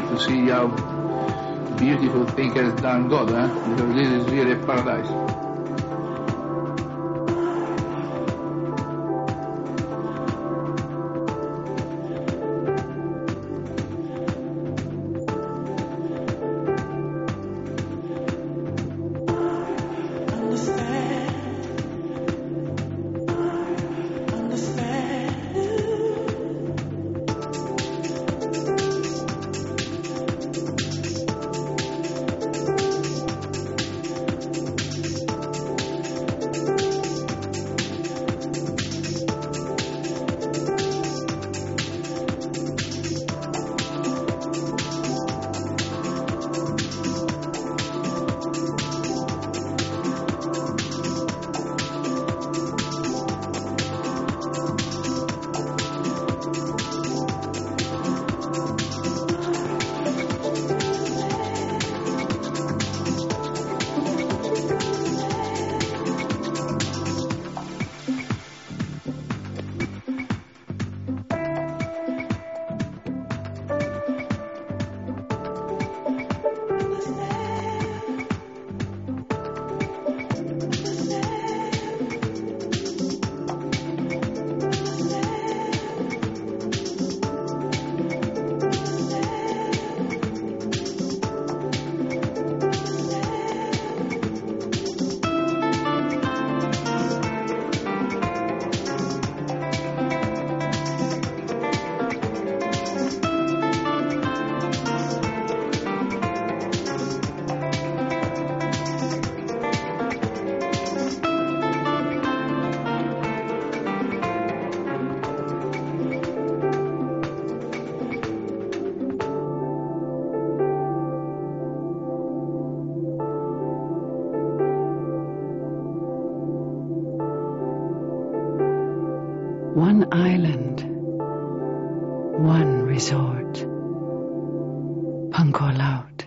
trying to see how beautiful thing has done God, huh? Eh? Because this is really paradise. One island, one resort. Pangkor Laut.